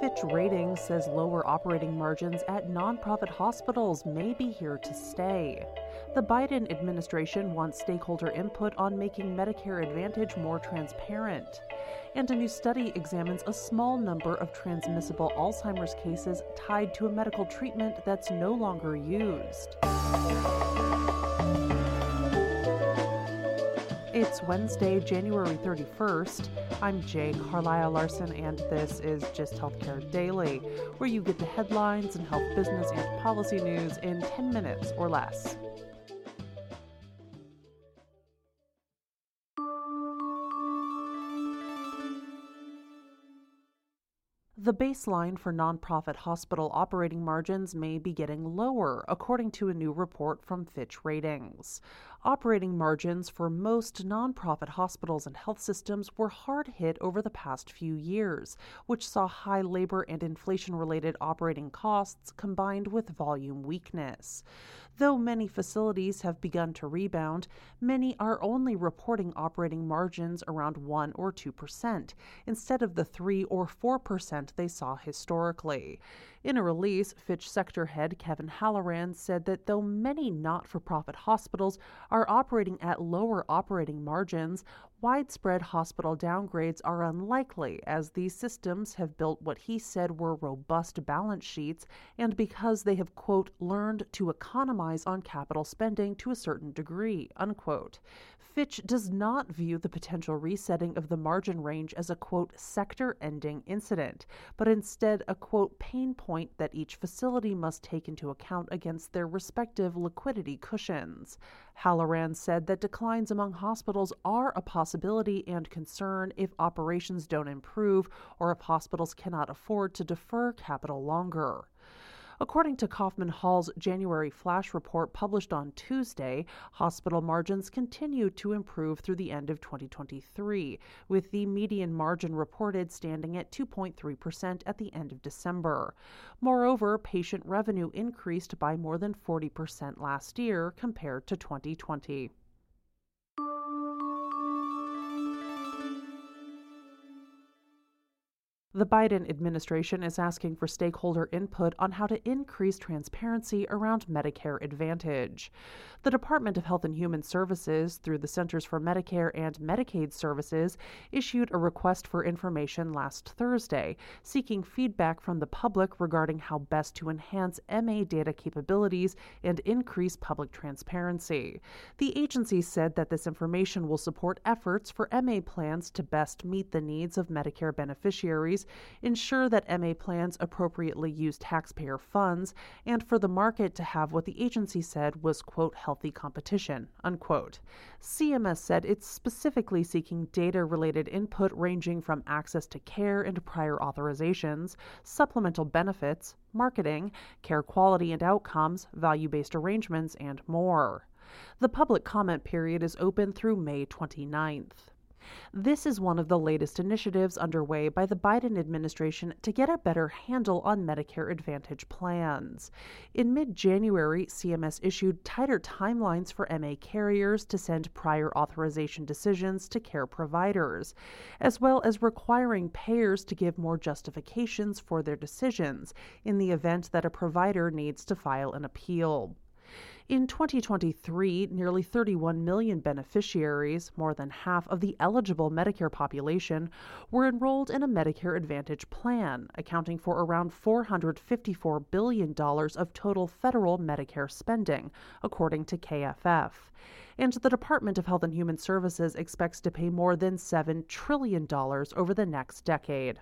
Fitch Ratings says lower operating margins at nonprofit hospitals may be here to stay. The Biden administration wants stakeholder input on making Medicare Advantage more transparent. And a new study examines a small number of transmissible Alzheimer's cases tied to a medical treatment that's no longer used. It's Wednesday, January 31st. I'm Jay Carlisle Larson, and this is Gist Healthcare Daily, where you get the headlines and health business and policy news in 10 minutes or less. The baseline for nonprofit hospital operating margins may be getting lower, according to a new report from Fitch Ratings. Operating margins for most nonprofit hospitals and health systems were hard hit over the past few years, which saw high labor and inflation related operating costs combined with volume weakness. Though many facilities have begun to rebound, many are only reporting operating margins around 1 or 2%, instead of the 3 or 4% they saw historically. In a release, Fitch sector head Kevin Halloran said that though many not for profit hospitals are operating at lower operating margins, widespread hospital downgrades are unlikely as these systems have built what he said were robust balance sheets and because they have, quote, learned to economize on capital spending to a certain degree, unquote. Fitch does not view the potential resetting of the margin range as a, quote, sector ending incident, but instead a, quote, pain point that each facility must take into account against their respective liquidity cushions. Halloran said that declines among hospitals are a possibility and concern if operations don't improve or if hospitals cannot afford to defer capital longer. According to Kaufman Hall's January flash report published on Tuesday, hospital margins continued to improve through the end of 2023, with the median margin reported standing at 2.3% at the end of December. Moreover, patient revenue increased by more than 40% last year compared to 2020. The Biden administration is asking for stakeholder input on how to increase transparency around Medicare Advantage. The Department of Health and Human Services, through the Centers for Medicare and Medicaid Services, issued a request for information last Thursday, seeking feedback from the public regarding how best to enhance MA data capabilities and increase public transparency. The agency said that this information will support efforts for MA plans to best meet the needs of Medicare beneficiaries ensure that MA plans appropriately use taxpayer funds, and for the market to have what the agency said was, quote, healthy competition, unquote. CMS said it's specifically seeking data related input ranging from access to care and prior authorizations, supplemental benefits, marketing, care quality and outcomes, value based arrangements, and more. The public comment period is open through May 29th. This is one of the latest initiatives underway by the Biden administration to get a better handle on Medicare Advantage plans. In mid January, CMS issued tighter timelines for MA carriers to send prior authorization decisions to care providers, as well as requiring payers to give more justifications for their decisions in the event that a provider needs to file an appeal. In 2023, nearly 31 million beneficiaries, more than half of the eligible Medicare population, were enrolled in a Medicare Advantage plan, accounting for around $454 billion of total federal Medicare spending, according to KFF. And the Department of Health and Human Services expects to pay more than $7 trillion over the next decade.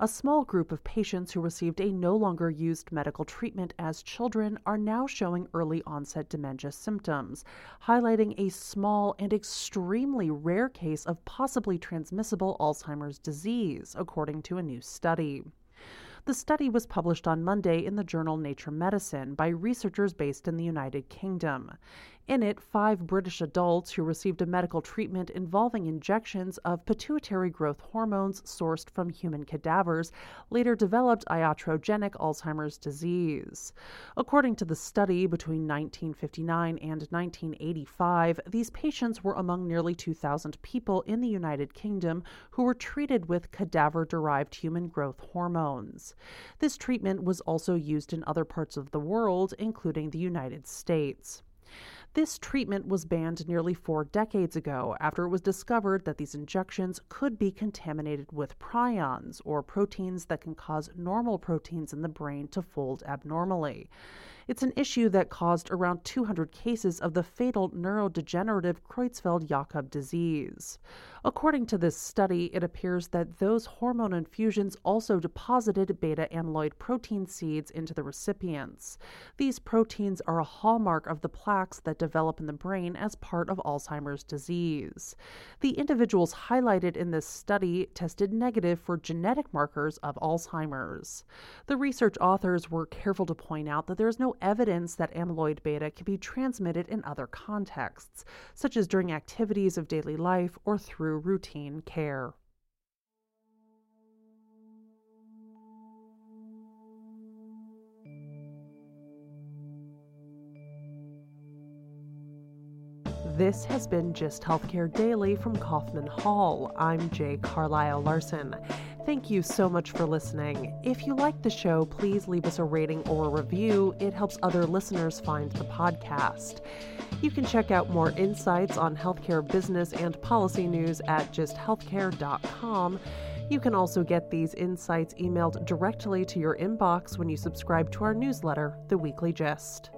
A small group of patients who received a no longer used medical treatment as children are now showing early onset dementia symptoms, highlighting a small and extremely rare case of possibly transmissible Alzheimer's disease, according to a new study. The study was published on Monday in the journal Nature Medicine by researchers based in the United Kingdom. In it, five British adults who received a medical treatment involving injections of pituitary growth hormones sourced from human cadavers later developed iatrogenic Alzheimer's disease. According to the study, between 1959 and 1985, these patients were among nearly 2,000 people in the United Kingdom who were treated with cadaver derived human growth hormones. This treatment was also used in other parts of the world, including the United States. This treatment was banned nearly four decades ago after it was discovered that these injections could be contaminated with prions, or proteins that can cause normal proteins in the brain to fold abnormally. It's an issue that caused around 200 cases of the fatal neurodegenerative Creutzfeldt Jakob disease. According to this study, it appears that those hormone infusions also deposited beta amyloid protein seeds into the recipients. These proteins are a hallmark of the plaques that develop in the brain as part of Alzheimer's disease. The individuals highlighted in this study tested negative for genetic markers of Alzheimer's. The research authors were careful to point out that there is no evidence that amyloid beta can be transmitted in other contexts, such as during activities of daily life or through routine care. This has been Gist Healthcare Daily from Kaufman Hall. I'm Jay Carlisle Larson. Thank you so much for listening. If you like the show, please leave us a rating or a review. It helps other listeners find the podcast. You can check out more insights on healthcare business and policy news at gisthealthcare.com. You can also get these insights emailed directly to your inbox when you subscribe to our newsletter, The Weekly Gist.